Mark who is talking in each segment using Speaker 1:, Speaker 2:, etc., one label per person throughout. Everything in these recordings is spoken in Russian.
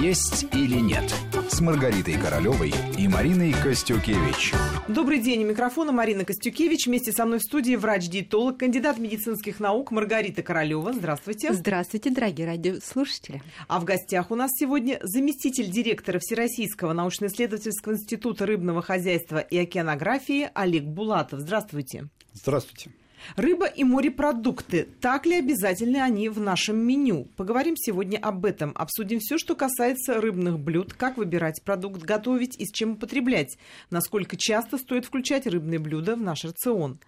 Speaker 1: «Есть или нет» с Маргаритой Королевой и Мариной Костюкевич.
Speaker 2: Добрый день. У микрофона Марина Костюкевич. Вместе со мной в студии врач-диетолог, кандидат медицинских наук Маргарита Королева. Здравствуйте.
Speaker 3: Здравствуйте, дорогие радиослушатели.
Speaker 2: А в гостях у нас сегодня заместитель директора Всероссийского научно-исследовательского института рыбного хозяйства и океанографии Олег Булатов. Здравствуйте.
Speaker 4: Здравствуйте.
Speaker 2: Рыба и морепродукты. Так ли обязательны они в нашем меню? Поговорим сегодня об этом. Обсудим все, что касается рыбных блюд, как выбирать продукт, готовить и с чем употреблять. Насколько часто стоит включать рыбные блюда в наш рацион.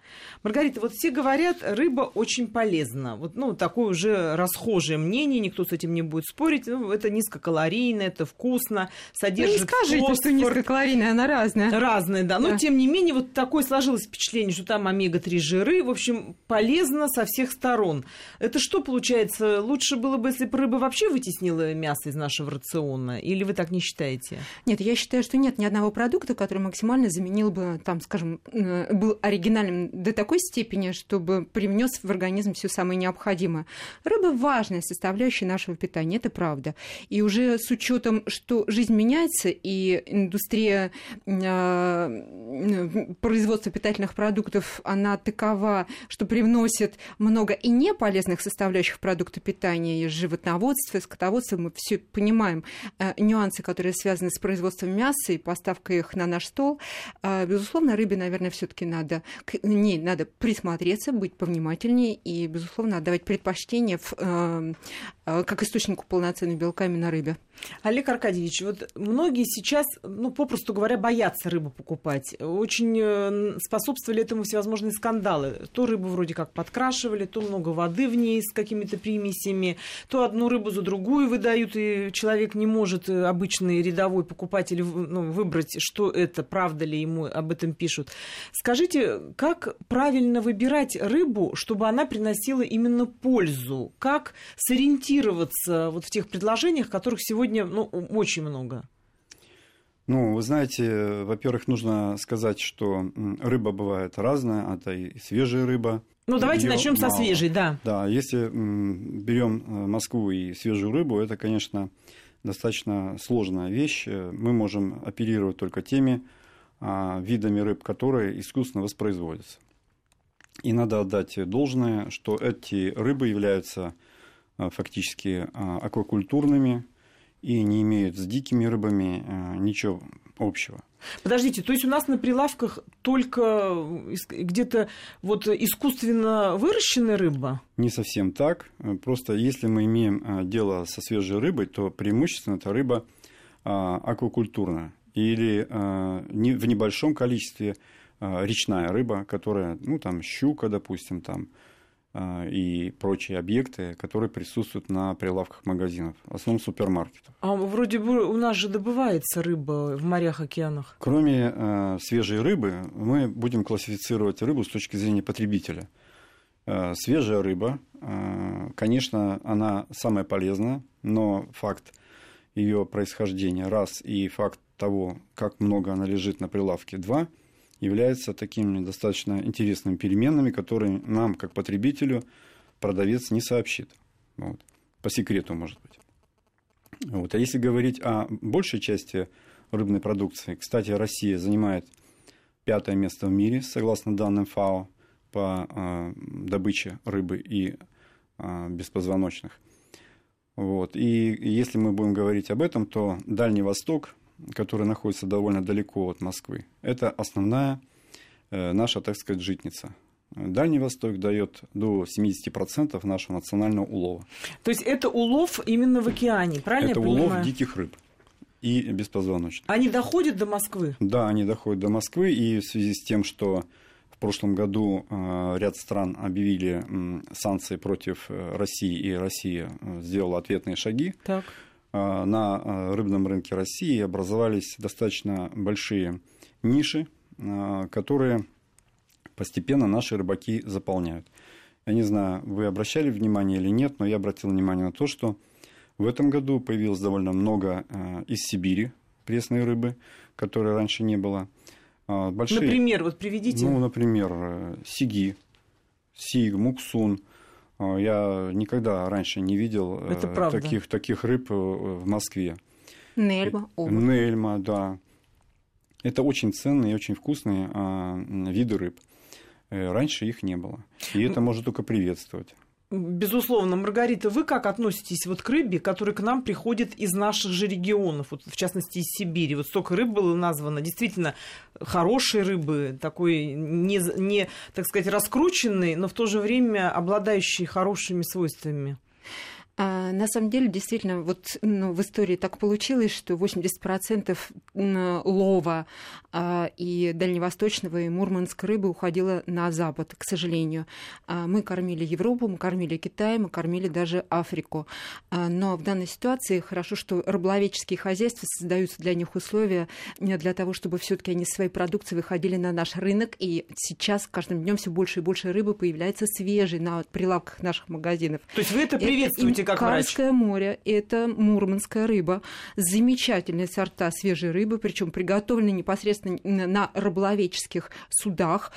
Speaker 2: Маргарита, вот все говорят, рыба очень полезна. Вот, ну, такое уже расхожее мнение, никто с этим не будет спорить. Ну, это низкокалорийно, это вкусно, содержит
Speaker 3: ну, не скажите,
Speaker 2: фосфор.
Speaker 3: что низкокалорийная, она разная.
Speaker 2: Разная, да. Но,
Speaker 3: Да.
Speaker 2: тем не менее, вот такое сложилось впечатление, что там омега-3 жиры. В общем, полезно со всех сторон. Это что получается? Лучше было бы, если бы рыба вообще вытеснила мясо из нашего рациона? Или вы так не считаете?
Speaker 3: Нет, я считаю, что нет ни одного продукта, который максимально заменил бы, там, скажем, э, был оригинальным до такой степени, чтобы привнес в организм все самое необходимое. Рыба важная составляющая нашего питания, это правда. И уже с учетом, что жизнь меняется, и индустрия э, производства питательных продуктов, она такова, что привносит много и неполезных составляющих продукта питания, и животноводства, и скотоводства. Мы все понимаем э, нюансы, которые связаны с производством мяса и поставкой их на наш стол. Э, безусловно, рыбе, наверное, все-таки надо к ней надо присмотреться, быть повнимательнее и, безусловно, отдавать предпочтение в, э, э, как источнику полноценной белка именно рыбе.
Speaker 2: Олег Аркадьевич, вот многие сейчас, ну, попросту говоря, боятся рыбу покупать. Очень э, способствовали этому всевозможные скандалы. То рыбу вроде как подкрашивали, то много воды в ней с какими-то примесями, то одну рыбу за другую выдают, и человек не может, э, обычный рядовой покупатель, ну, выбрать, что это, правда ли ему об этом пишут. Скажите, как правильно выбирать рыбу, чтобы она приносила именно пользу? Как сориентироваться вот в тех предложениях, которых сегодня ну, очень много?
Speaker 4: Ну, вы знаете, во-первых, нужно сказать, что рыба бывает разная, это и свежая рыба.
Speaker 2: Ну, давайте
Speaker 4: Её
Speaker 2: начнем со свежей, да.
Speaker 4: Да, если берем Москву и свежую рыбу, это, конечно, достаточно сложная вещь. Э, Мы можем оперировать только теми а, видами рыб, которые искусственно воспроизводятся. И надо отдать должное, что эти рыбы являются а, фактически а, аквакультурными и не имеют с дикими рыбами а, ничего общего.
Speaker 2: Подождите, то есть у нас на прилавках только ис- где-то вот искусственно выращенная рыба?
Speaker 4: Не совсем так. Э, Просто если мы имеем дело со свежей рыбой, то преимущественно это рыба аквакультурная или в небольшом количестве речная рыба, которая, ну, там, щука, допустим, там, и прочие объекты, которые присутствуют на прилавках магазинов, в основном супермаркетов.
Speaker 2: А вроде бы у нас же добывается рыба в морях, океанах.
Speaker 4: Кроме э, свежей рыбы, мы будем классифицировать рыбу с точки зрения потребителя. Э, свежая рыба, э, конечно, она самая полезная, но факт ее происхождения раз и факт того, как много она лежит на прилавке два, являются такими достаточно интересными переменными, которые нам, как потребителю, продавец не сообщит. Вот. По секрету, может быть. Вот. А если говорить о большей части рыбной продукции, кстати, Россия занимает пятое место в мире, согласно данным ФАО, по э, добыче рыбы и э, беспозвоночных. Вот. И если мы будем говорить об этом, то Дальний Восток, который находится довольно далеко от Москвы, это основная э, наша, так сказать, житница. Дальний Восток дает до 70% нашего национального улова.
Speaker 2: То есть это улов именно в океане, правильно
Speaker 4: это
Speaker 2: я
Speaker 4: улов
Speaker 2: понимаю?
Speaker 4: диких рыб и беспозвоночных.
Speaker 2: Они доходят до Москвы?
Speaker 4: Да, они доходят до Москвы, и в связи с тем, что в прошлом году э, ряд стран объявили санкции против э, России, и Россия сделала ответные шаги,
Speaker 2: Так.
Speaker 4: Э, на э, рыбном рынке России образовались достаточно большие ниши, э, которые постепенно наши рыбаки заполняют. Я не знаю, вы обращали внимание или нет, но я обратил внимание на то, что в этом году появилось довольно много из Сибири пресной рыбы, которой раньше не было. Большие,
Speaker 2: Например, вот приведите.
Speaker 4: ну, например, сиги, сиг, муксун, я никогда раньше не видел
Speaker 2: Это
Speaker 4: э, таких, таких рыб э, в Москве.
Speaker 3: Нельма, омуль.
Speaker 4: Нельма, да. Это очень ценные и очень вкусные а, виды рыб. Э, Раньше их не было. И это можно только приветствовать.
Speaker 2: Безусловно. Маргарита, вы как относитесь вот к рыбе, которая к нам приходит из наших же регионов, вот, в частности из Сибири? Вот столько рыб было названо, действительно хорошей рыбы, такой не, не, так сказать, раскрученной, но в то же время обладающей хорошими свойствами.
Speaker 3: А, на самом деле, действительно, вот ну, в истории так получилось, что 80% м, лова а, и дальневосточного и мурманской рыбы уходило на запад, к сожалению. А, мы кормили Европу, мы кормили Китай, мы кормили даже Африку. Но в данной ситуации хорошо, что рыболовеческие хозяйства создаются для них условия э, для того, чтобы все-таки они своей продукцией выходили на наш рынок. И сейчас каждым днем все больше и больше рыбы появляется свежей на прилавках наших магазинов.
Speaker 2: То есть вы это
Speaker 3: Это
Speaker 2: приветствуете как врач?
Speaker 3: Карское море, это мурманская рыба. Замечательные сорта свежей рыбы, причем приготовлены непосредственно на рыболовеческих судах.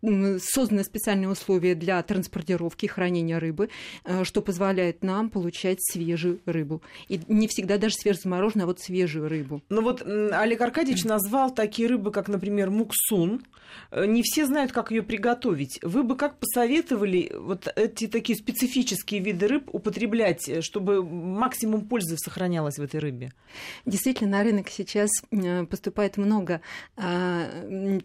Speaker 3: Созданы специальные условия для транспортировки и хранения рыбы, а, что позволяет нам получать свежую рыбу. И не всегда даже свежезамороженную, а вот свежую рыбу.
Speaker 2: Ну вот Олег Аркадьевич назвал такие рыбы, как, например, муксун. Э, Не все знают, как ее приготовить. Вы бы как посоветовали вот эти такие специфические виды рыб употреблять, э, чтобы максимум пользы сохранялось в этой рыбе?
Speaker 3: Действительно, на рынок сейчас э, поступает много а,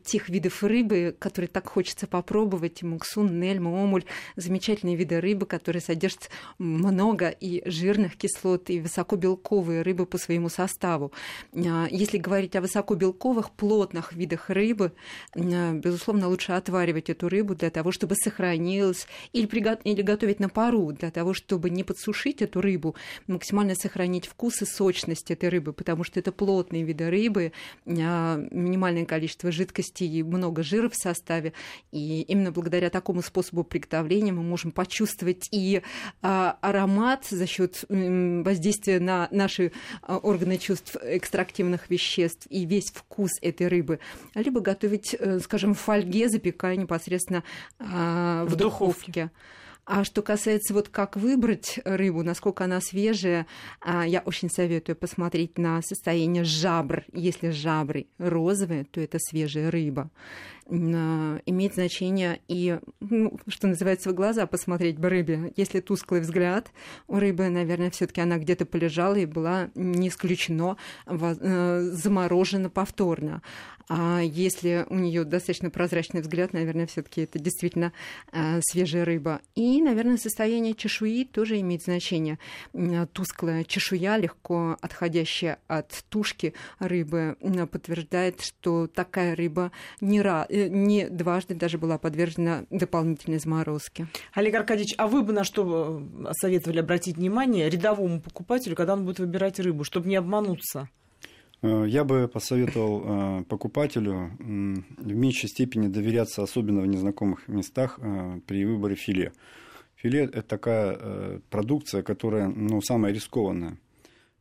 Speaker 3: тех видов рыбы, которые так хочется попробовать. И Муксун, нельма, омуль. Замечательные виды рыбы, которые содержат много и жирных кислот, и высокобелковые рыбы по своему составу. А, Если говорить о высокобелковых, плотных видах рыбы, а, безусловно, лучше отваривать эту рыбу для того, чтобы сохранилась, или, приго- или готовить на пару, для того, чтобы не подсушить эту рыбу, максимально сохранить вкус и сочность этой рыбы, потому что это плотные виды рыбы, а, минимальное количество жидкости и много жира в составе. И именно благодаря такому способу приготовления мы можем почувствовать и а, аромат за счет воздействия на наши а, органы чувств экстрактивных веществ и весь вкус этой рыбы, либо готовить, э, скажем, в фольге, запекая непосредственно а, в,
Speaker 2: В духовке.
Speaker 3: духовке. А что касается вот как выбрать рыбу, насколько она свежая, я очень советую посмотреть на состояние жабр. Если жабры розовые, то это свежая рыба. М, Имеет значение и, ну, что называется, в глаза посмотреть бы рыбе. Если тусклый взгляд у рыбы, наверное, все таки она где-то полежала и была, не исключено, э, заморожена повторно. А если у нее достаточно прозрачный взгляд, наверное, все-таки это действительно э, свежая рыба. И, наверное, состояние чешуи тоже имеет значение. М, Тусклая чешуя, легко отходящая от тушки рыбы, подтверждает, что такая рыба не, ра- не дважды даже была подвержена дополнительной заморозке.
Speaker 2: Олег Аркадьевич, а вы бы на что э, советовали обратить внимание рядовому покупателю, когда он будет выбирать рыбу, чтобы не обмануться?
Speaker 4: Э, Я бы посоветовал э, покупателю в меньшей степени доверяться, особенно в незнакомых местах, э, при выборе филе. Филе – это такая э, продукция, которая ну, самая рискованная.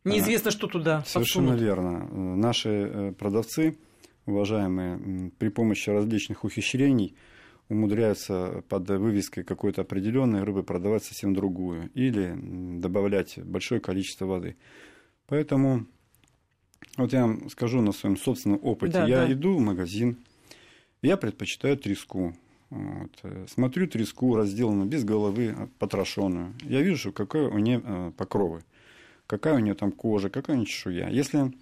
Speaker 2: Неизвестно, что туда
Speaker 4: Совершенно
Speaker 2: подсунут.
Speaker 4: верно. Э, Наши э, продавцы, уважаемые, при помощи различных ухищрений умудряются под вывеской какой-то определенной рыбы продавать совсем другую или добавлять большое количество воды. Поэтому вот я вам скажу на своем собственном опыте.
Speaker 2: Да,
Speaker 4: я
Speaker 2: да.
Speaker 4: иду в магазин, я предпочитаю треску. Вот. э, Смотрю треску, разделанную без головы, а, потрошенную. Я вижу, какое у нее э, покровы, какая у нее там кожа, какая у нее чешуя. Если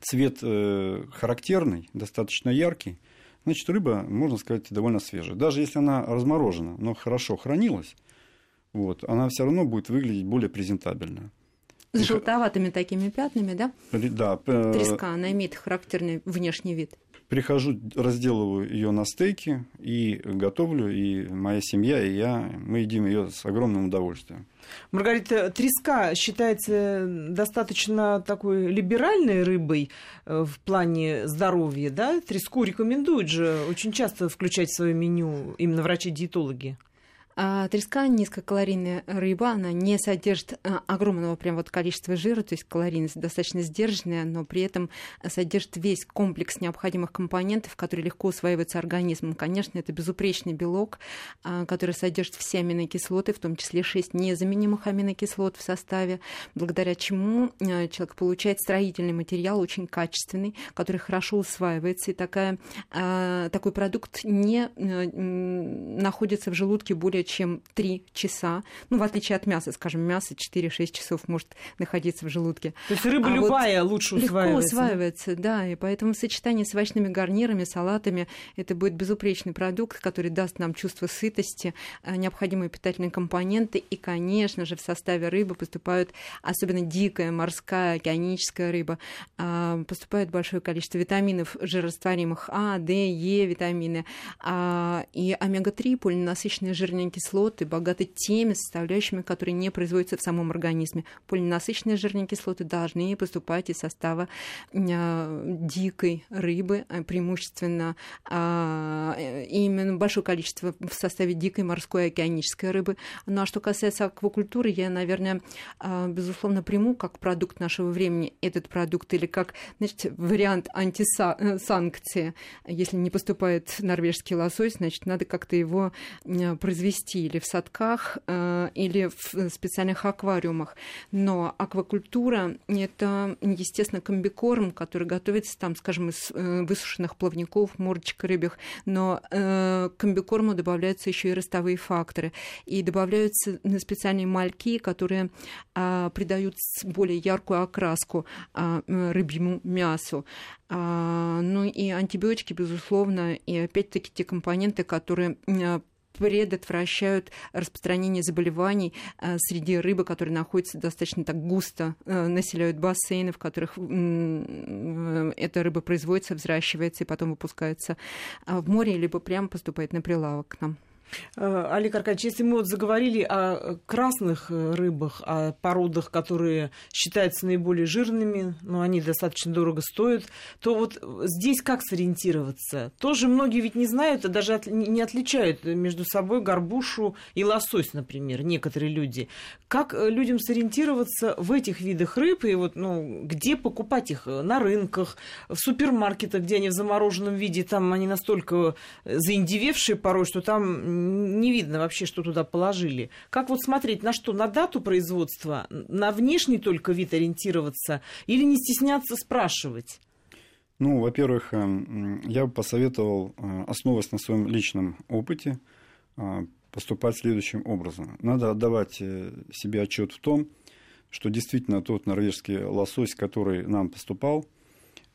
Speaker 4: цвет э, характерный, достаточно яркий, значит, рыба, можно сказать, довольно свежая. Даже если она разморожена, но хорошо хранилась, вот, она все равно будет выглядеть более презентабельно.
Speaker 3: С желтоватыми такими пятнами, да?
Speaker 4: Да, э,
Speaker 3: Треска, она имеет характерный внешний вид.
Speaker 4: Прихожу, разделываю ее на стейки и готовлю, и моя семья, и я, мы едим ее с огромным удовольствием.
Speaker 2: Маргарита, треска считается достаточно такой либеральной рыбой э, в плане здоровья, да? Треску рекомендуют же очень часто включать в свое меню именно врачи-диетологи.
Speaker 3: А треска низкокалорийная рыба, она не содержит а, огромного прям вот количества жира, то есть калорийность достаточно сдержанная, но при этом содержит весь комплекс необходимых компонентов, которые легко усваиваются организмом. Конечно, это безупречный белок, а, который содержит все аминокислоты, в том числе 6 незаменимых аминокислот в составе, благодаря чему человек получает строительный материал очень качественный, который хорошо усваивается, и такая, такой продукт не находится в желудке более чем 3 часа, ну, в отличие от мяса, скажем, мясо 4-6 часов может находиться в желудке.
Speaker 2: То есть рыба а любая вот лучше усваивается?
Speaker 3: Легко усваивается, да, и поэтому в сочетании с овощными гарнирами, салатами это будет безупречный продукт, который даст нам чувство сытости, э, необходимые питательные компоненты, и, конечно же, в составе рыбы поступают, особенно дикая, морская, океаническая рыба, а, поступает большое количество витаминов жирорастворимых А, Д, Е витамины, а, и омега-3, полиненасыщенные жирные кислоты, богаты теми составляющими, которые не производятся в самом организме. Полиненасыщенные жирные кислоты должны поступать из состава а, дикой рыбы, а, преимущественно а, именно большое количество в составе дикой морской океанической рыбы. Ну а что касается аквакультуры, я, наверное, безусловно, приму как продукт нашего времени этот продукт или как значит, вариант антисанкции. Если не поступает норвежский лосось, значит, надо как-то его произвести или в садках, или в специальных аквариумах. Но аквакультура – это, естественно, комбикорм, который готовится там, скажем, из э, высушенных плавников, мордочек рыбьих, но э, комбикорму добавляются еще и ростовые факторы. И добавляются специальные мальки, которые а, придают более яркую окраску а, рыбьему мясу. А, ну и антибиотики, безусловно, и опять-таки те компоненты, которые предотвращают распространение заболеваний э, среди рыбы, которые находятся достаточно так густо, э, населяют бассейны, в которых э, эта рыба производится, взращивается и потом выпускается в море, либо прямо поступает на прилавок к нам.
Speaker 2: Э, Олег Аркадьевич, если мы вот заговорили о красных э, рыбах, о породах, которые считаются наиболее жирными, но они достаточно дорого стоят, то вот здесь как сориентироваться? Тоже многие ведь не знают, а даже не отличают между собой горбушу и лосось, например, некоторые люди. Как э, людям сориентироваться в этих видах рыб и вот, ну, где покупать их? На рынках, в супермаркетах, где они в замороженном виде, там они настолько заиндевевшие порой, что там не видно вообще, что туда положили. Как вот смотреть на что? На дату производства? На внешний только вид ориентироваться? Или не стесняться спрашивать?
Speaker 4: Ну, во-первых, э, я бы посоветовал, э, основываясь на своем личном опыте, э, поступать следующим образом. Надо отдавать себе отчет в том, что действительно тот норвежский лосось, который нам поступал,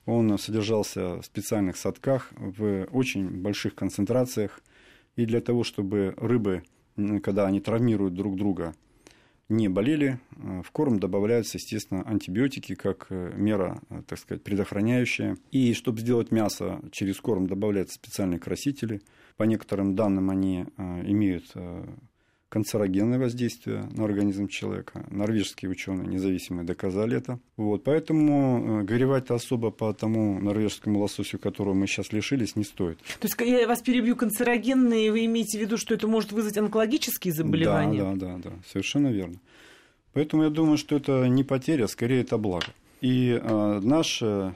Speaker 4: он содержался в специальных садках в очень больших концентрациях – и для того, чтобы рыбы, когда они травмируют друг друга, не болели, э, в корм добавляются, естественно, антибиотики как э, мера, э, так сказать, предохраняющая. И чтобы сделать мясо, через корм добавляются специальные красители. По некоторым данным они имеют канцерогенное воздействие на организм человека. Норвежские ученые независимые доказали это. Вот, поэтому э, горевать особо по тому норвежскому лососю, которого мы сейчас лишились, не стоит.
Speaker 2: То есть я вас перебью, канцерогенные, вы имеете в виду, что это может вызвать онкологические заболевания?
Speaker 4: Да, да, да, да, совершенно верно. Поэтому я думаю, что это не потеря, скорее это благо. И э, наш э,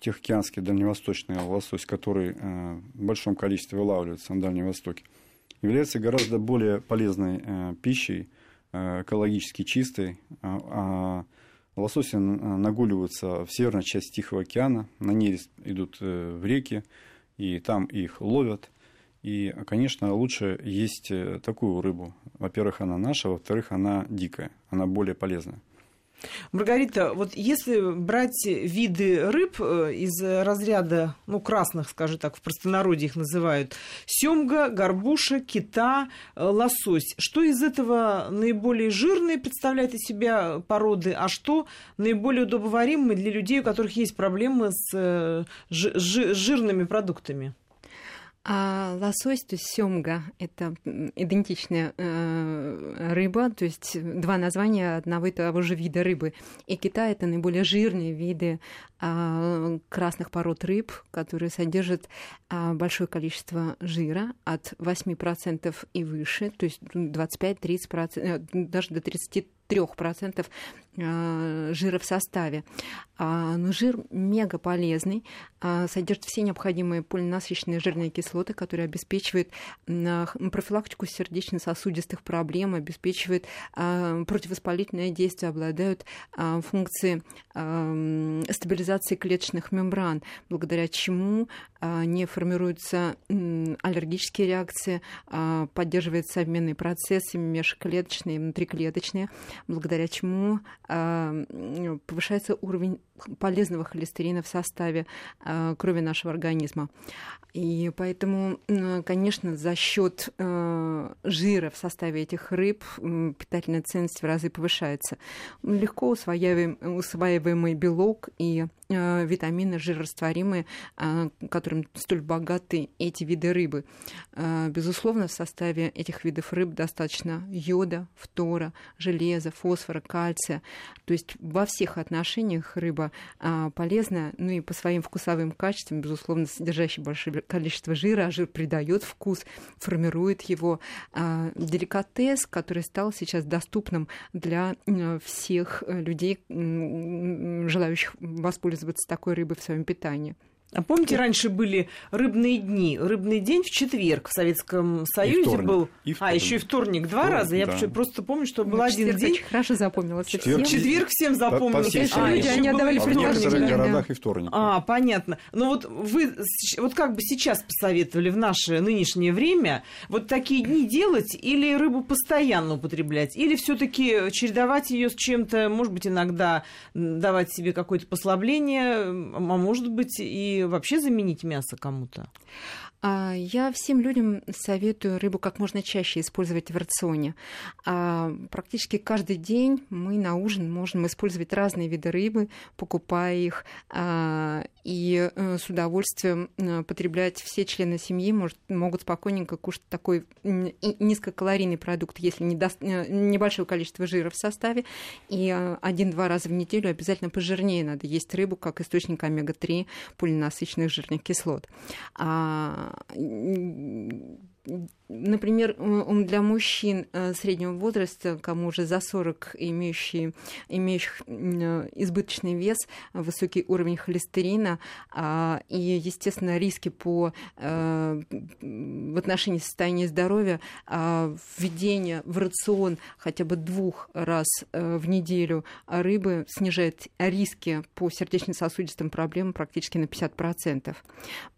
Speaker 4: Тихоокеанский дальневосточный лосось, который э, в большом количестве вылавливается на Дальнем Востоке, является гораздо более полезной э, пищей, э, экологически чистой. А, а лососи нагуливаются в северной части Тихого океана, на нерест идут э, в реки, и там их ловят. И, конечно, лучше есть такую рыбу. Во-первых, она наша, во-вторых, она дикая, она более полезная.
Speaker 2: Маргарита, вот если брать виды рыб э, из разряда, ну, красных, скажем так, в простонародье их называют, семга, горбуша, кита, э, лосось, что из этого наиболее жирные представляет из себя породы, а что наиболее удобоваримые для людей, у которых есть проблемы с э, жирными продуктами?
Speaker 3: А лосось, то есть семга, это идентичная э, рыба, то есть два названия одного и того же вида рыбы. И Китай это наиболее жирные виды э, красных пород рыб, которые содержат э, большое количество жира от 8% и выше, то есть 25-30%, э, даже до 30 3% э, жира в составе. А, но жир мега полезный, а, содержит все необходимые полинасыщенные жирные кислоты, которые обеспечивают профилактику сердечно-сосудистых проблем, обеспечивают а, противовоспалительное действие, обладают функцией стабилизации клеточных мембран, благодаря чему не формируются аллергические реакции, поддерживается обменный процесс межклеточные и внутриклеточные, благодаря чему повышается уровень полезного холестерина в составе э, крови нашего организма. И поэтому, конечно, за счет э, жира в составе этих рыб питательная ценность в разы повышается. Легко усваиваемый, усваиваемый белок и э, витамины жирорастворимые, которым столь богаты эти виды рыбы. Безусловно, в составе этих видов рыб достаточно йода, фтора, железа, фосфора, кальция. То есть во всех отношениях рыба а, полезная, ну и по своим вкусовым качествам, безусловно, содержащая большое количество жира, а жир придает вкус, формирует его. А, деликатес, который стал сейчас доступным для всех людей, желающих воспользоваться такой рыбой в своем питании.
Speaker 2: А помните, раньше были рыбные дни? Рыбный день в четверг в Советском Союзе
Speaker 4: и
Speaker 2: был.
Speaker 4: И
Speaker 2: а, еще и вторник два вторник, раза. Я да. просто помню, что был один день.
Speaker 3: Очень хорошо запомнилось.
Speaker 2: Четверг, четверг всем запомнился. По,
Speaker 3: по а, люди, они отдавали
Speaker 4: предпочтение. В городах и вторник.
Speaker 2: А, понятно. Но вот вы, вот как бы сейчас посоветовали в наше нынешнее время вот такие дни делать или рыбу постоянно употреблять? Или все-таки чередовать ее с чем-то, может быть, иногда давать себе какое-то послабление, а может быть, и вообще заменить мясо кому-то?
Speaker 3: А, я всем людям советую рыбу как можно чаще использовать в рационе. А, практически каждый день мы на ужин можем использовать разные виды рыбы, покупая их, а, и э, с удовольствием э, потреблять все члены семьи может, могут спокойненько кушать такой низкокалорийный продукт, если не даст, э, небольшое количество жира в составе, и один-два раза в неделю обязательно пожирнее надо есть рыбу, как источник омега-3 полиненасыщенных жирных кислот. Например, для мужчин э, среднего возраста, кому уже за 40, имеющие, имеющих э, избыточный вес, высокий уровень холестерина а, и, естественно, риски по, э, в отношении состояния здоровья, а, введение в рацион хотя бы двух раз в неделю рыбы снижает риски по сердечно-сосудистым проблемам практически на 50%.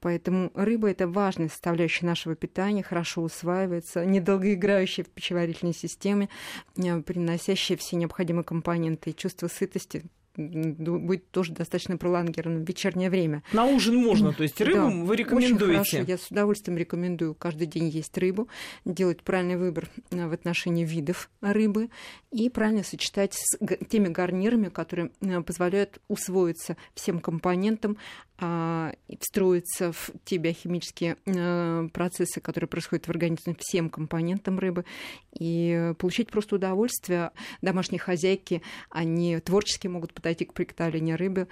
Speaker 3: Поэтому рыба – это важная составляющая нашего питания, хорошо усваивается, недолгоиграющая в пищеварительной системе, э, приносящая все необходимые компоненты и чувство сытости будет тоже достаточно пролонгированным в вечернее время.
Speaker 2: На ужин можно, то есть рыбу да, вы рекомендуете?
Speaker 3: Очень хорошо. Я с удовольствием рекомендую каждый день есть рыбу, делать правильный выбор э, в отношении видов рыбы и правильно сочетать с теми гарнирами, которые э, позволяют усвоиться всем компонентам, а, встроиться в те биохимические э, процессы, которые происходят в организме, всем компонентам рыбы, и получить просто удовольствие. Домашние хозяйки, они творчески могут подойти к приготовлению рыбы,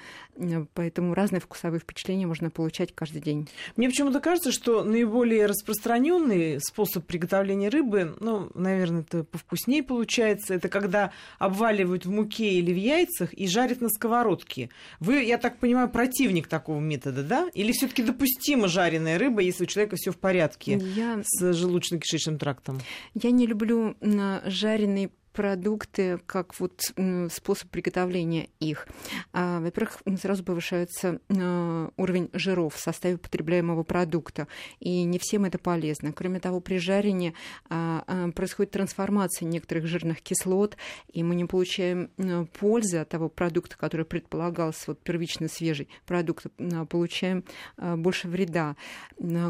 Speaker 3: поэтому разные вкусовые впечатления можно получать каждый день.
Speaker 2: Мне почему-то кажется, что наиболее распространенный способ приготовления рыбы, ну, наверное, это повкуснее получается, это когда обваливают в муке или в яйцах и жарят на сковородке. Вы, я так понимаю, противник такого метода, да? Или все-таки допустима жареная рыба, если у человека все в порядке я... с желудочно-кишечным трактом?
Speaker 3: Я не люблю жареный продукты как вот способ приготовления их. А, во-первых, сразу повышается а, уровень жиров в составе потребляемого продукта, и не всем это полезно. Кроме того, при жарении а, происходит трансформация некоторых жирных кислот, и мы не получаем пользы от того продукта, который предполагался вот первично свежий продукт, получаем больше вреда.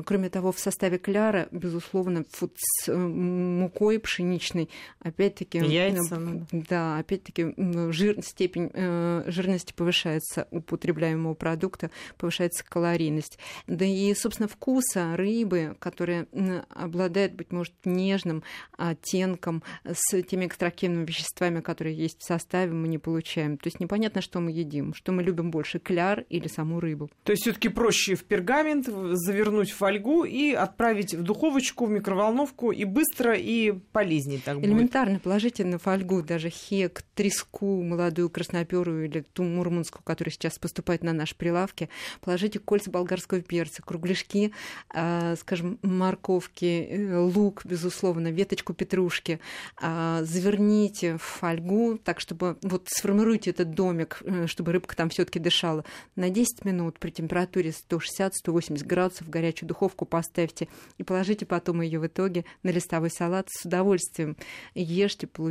Speaker 3: Кроме того, в составе кляра, безусловно, с мукой пшеничной, опять-таки
Speaker 2: яйца. Ну,
Speaker 3: да, опять-таки жир, степень э, жирности повышается употребляемого продукта, повышается калорийность. Да и, собственно, вкуса рыбы, которая обладает, быть может, нежным оттенком с теми экстрактивными веществами, которые есть в составе, мы не получаем. То есть непонятно, что мы едим, что мы любим больше, кляр или саму рыбу.
Speaker 2: То есть все-таки проще в пергамент завернуть в фольгу и отправить в духовочку, в микроволновку и быстро, и полезнее так
Speaker 3: Элементарно
Speaker 2: будет.
Speaker 3: положите на фольгу даже хек, треску, молодую красноперую или ту мурманскую, которая сейчас поступает на наши прилавки. Положите кольца болгарского перца, кругляшки, э, скажем, морковки, э, лук, безусловно, веточку петрушки. Э, заверните в фольгу, так чтобы вот сформируйте этот домик, э, чтобы рыбка там все-таки дышала. На 10 минут при температуре 160-180 градусов в горячую духовку поставьте и положите потом ее в итоге на листовой салат с удовольствием. Ешьте, получайте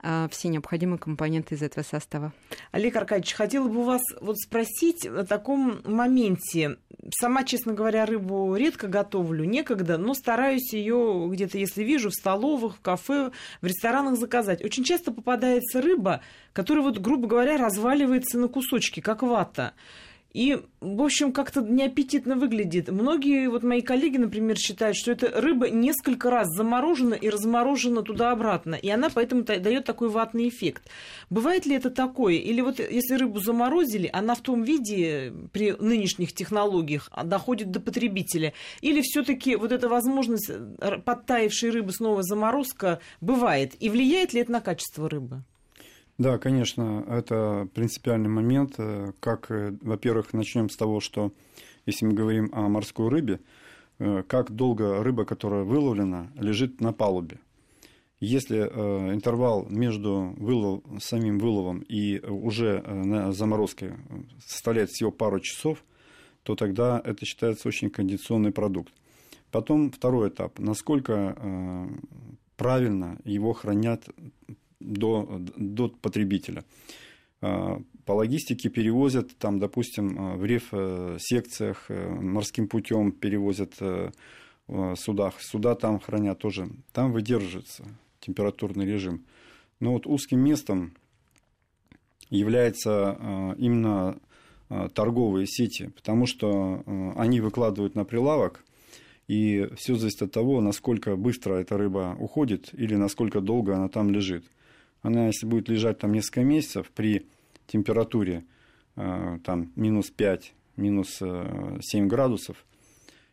Speaker 3: а, все необходимые компоненты из этого состава.
Speaker 2: Олег Аркадьевич, хотела бы у вас вот спросить о таком моменте. Сама, честно говоря, рыбу редко готовлю, некогда, но стараюсь ее где-то, если вижу, в столовых, в кафе, в ресторанах заказать. Очень часто попадается рыба, которая, вот, грубо говоря, разваливается на кусочки, как вата. И, в общем, как-то неаппетитно выглядит. Многие вот мои коллеги, например, считают, что эта рыба несколько раз заморожена и разморожена туда-обратно, и она поэтому дает такой ватный эффект. Бывает ли это такое? Или вот если рыбу заморозили, она в том виде при нынешних технологиях доходит до потребителя? Или все-таки вот эта возможность э, подтаившей рыбы снова заморозка бывает? И влияет ли это на качество рыбы?
Speaker 4: Да, конечно, это принципиальный момент. Э, как, э, во-первых, начнем с того, что если мы говорим о морской рыбе, э, как долго рыба, которая выловлена, лежит на палубе. Если интервал между вылов, самим выловом и уже на заморозке составляет всего пару часов, то тогда это считается очень кондиционный продукт. Потом второй этап. Насколько правильно его хранят до, до потребителя. А, по логистике перевозят, там, допустим, а, в реф-секциях э, морским путем перевозят э, в судах. Суда там хранят тоже. Там выдерживается температурный режим. Но вот узким местом является а, именно торговые сети, потому что они выкладывают на прилавок, и все зависит от того, насколько быстро эта рыба уходит или насколько долго она там лежит она, если будет лежать там несколько месяцев при температуре э, там, минус 5, минус 7 э, градусов,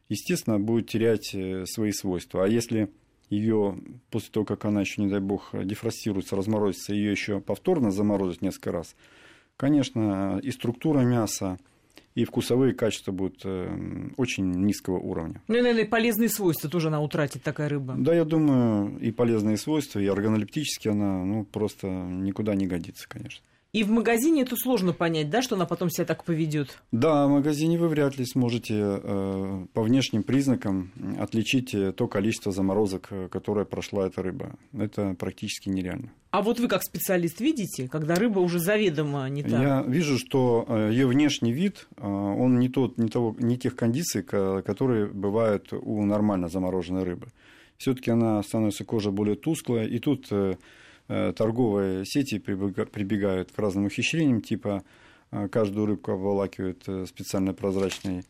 Speaker 4: естественно, будет терять э, свои свойства. А если ее после того, как она еще, не дай бог, дефростируется, разморозится, ее еще повторно заморозить несколько раз, конечно, и структура мяса, и вкусовые качества будут э, очень низкого уровня.
Speaker 2: Ну и, наверное, полезные свойства тоже она утратит, такая рыба.
Speaker 4: Да, я думаю, и полезные свойства, и органолептически она ну, просто никуда не годится, конечно.
Speaker 2: И в магазине это сложно понять, да, что она потом себя так поведет?
Speaker 4: Да, в магазине вы вряд ли сможете э, по внешним признакам отличить э, то количество заморозок, э, которое прошла эта рыба. Это практически нереально.
Speaker 2: А вот вы как специалист видите, когда рыба уже заведомо не та?
Speaker 4: Я вижу, что э, ее внешний вид, он не, тот, не, того, не тех кондиций, которые бывают у нормально замороженной рыбы. Все-таки она становится кожа более тусклая, и тут торговые сети прибегают к разным ухищрениям, типа э, каждую рыбку обволакивают э, специально прозрачной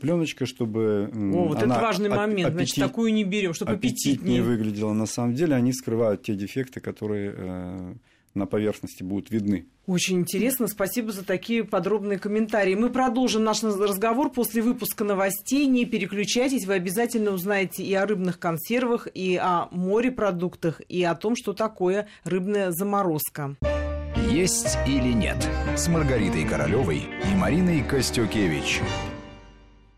Speaker 4: пленочкой, чтобы
Speaker 2: О, вот она это важный момент, аппетит, значит, такую не берем, чтобы аппетитнее
Speaker 4: выглядела. На самом деле они скрывают те дефекты, которые на поверхности будут видны.
Speaker 2: Очень интересно. Спасибо за такие подробные комментарии. Мы продолжим наш разговор после выпуска новостей. Не переключайтесь. Вы обязательно узнаете и о рыбных консервах, и о морепродуктах, и о том, что такое рыбная заморозка.
Speaker 1: Есть или нет с Маргаритой Королевой и Мариной Костюкевич.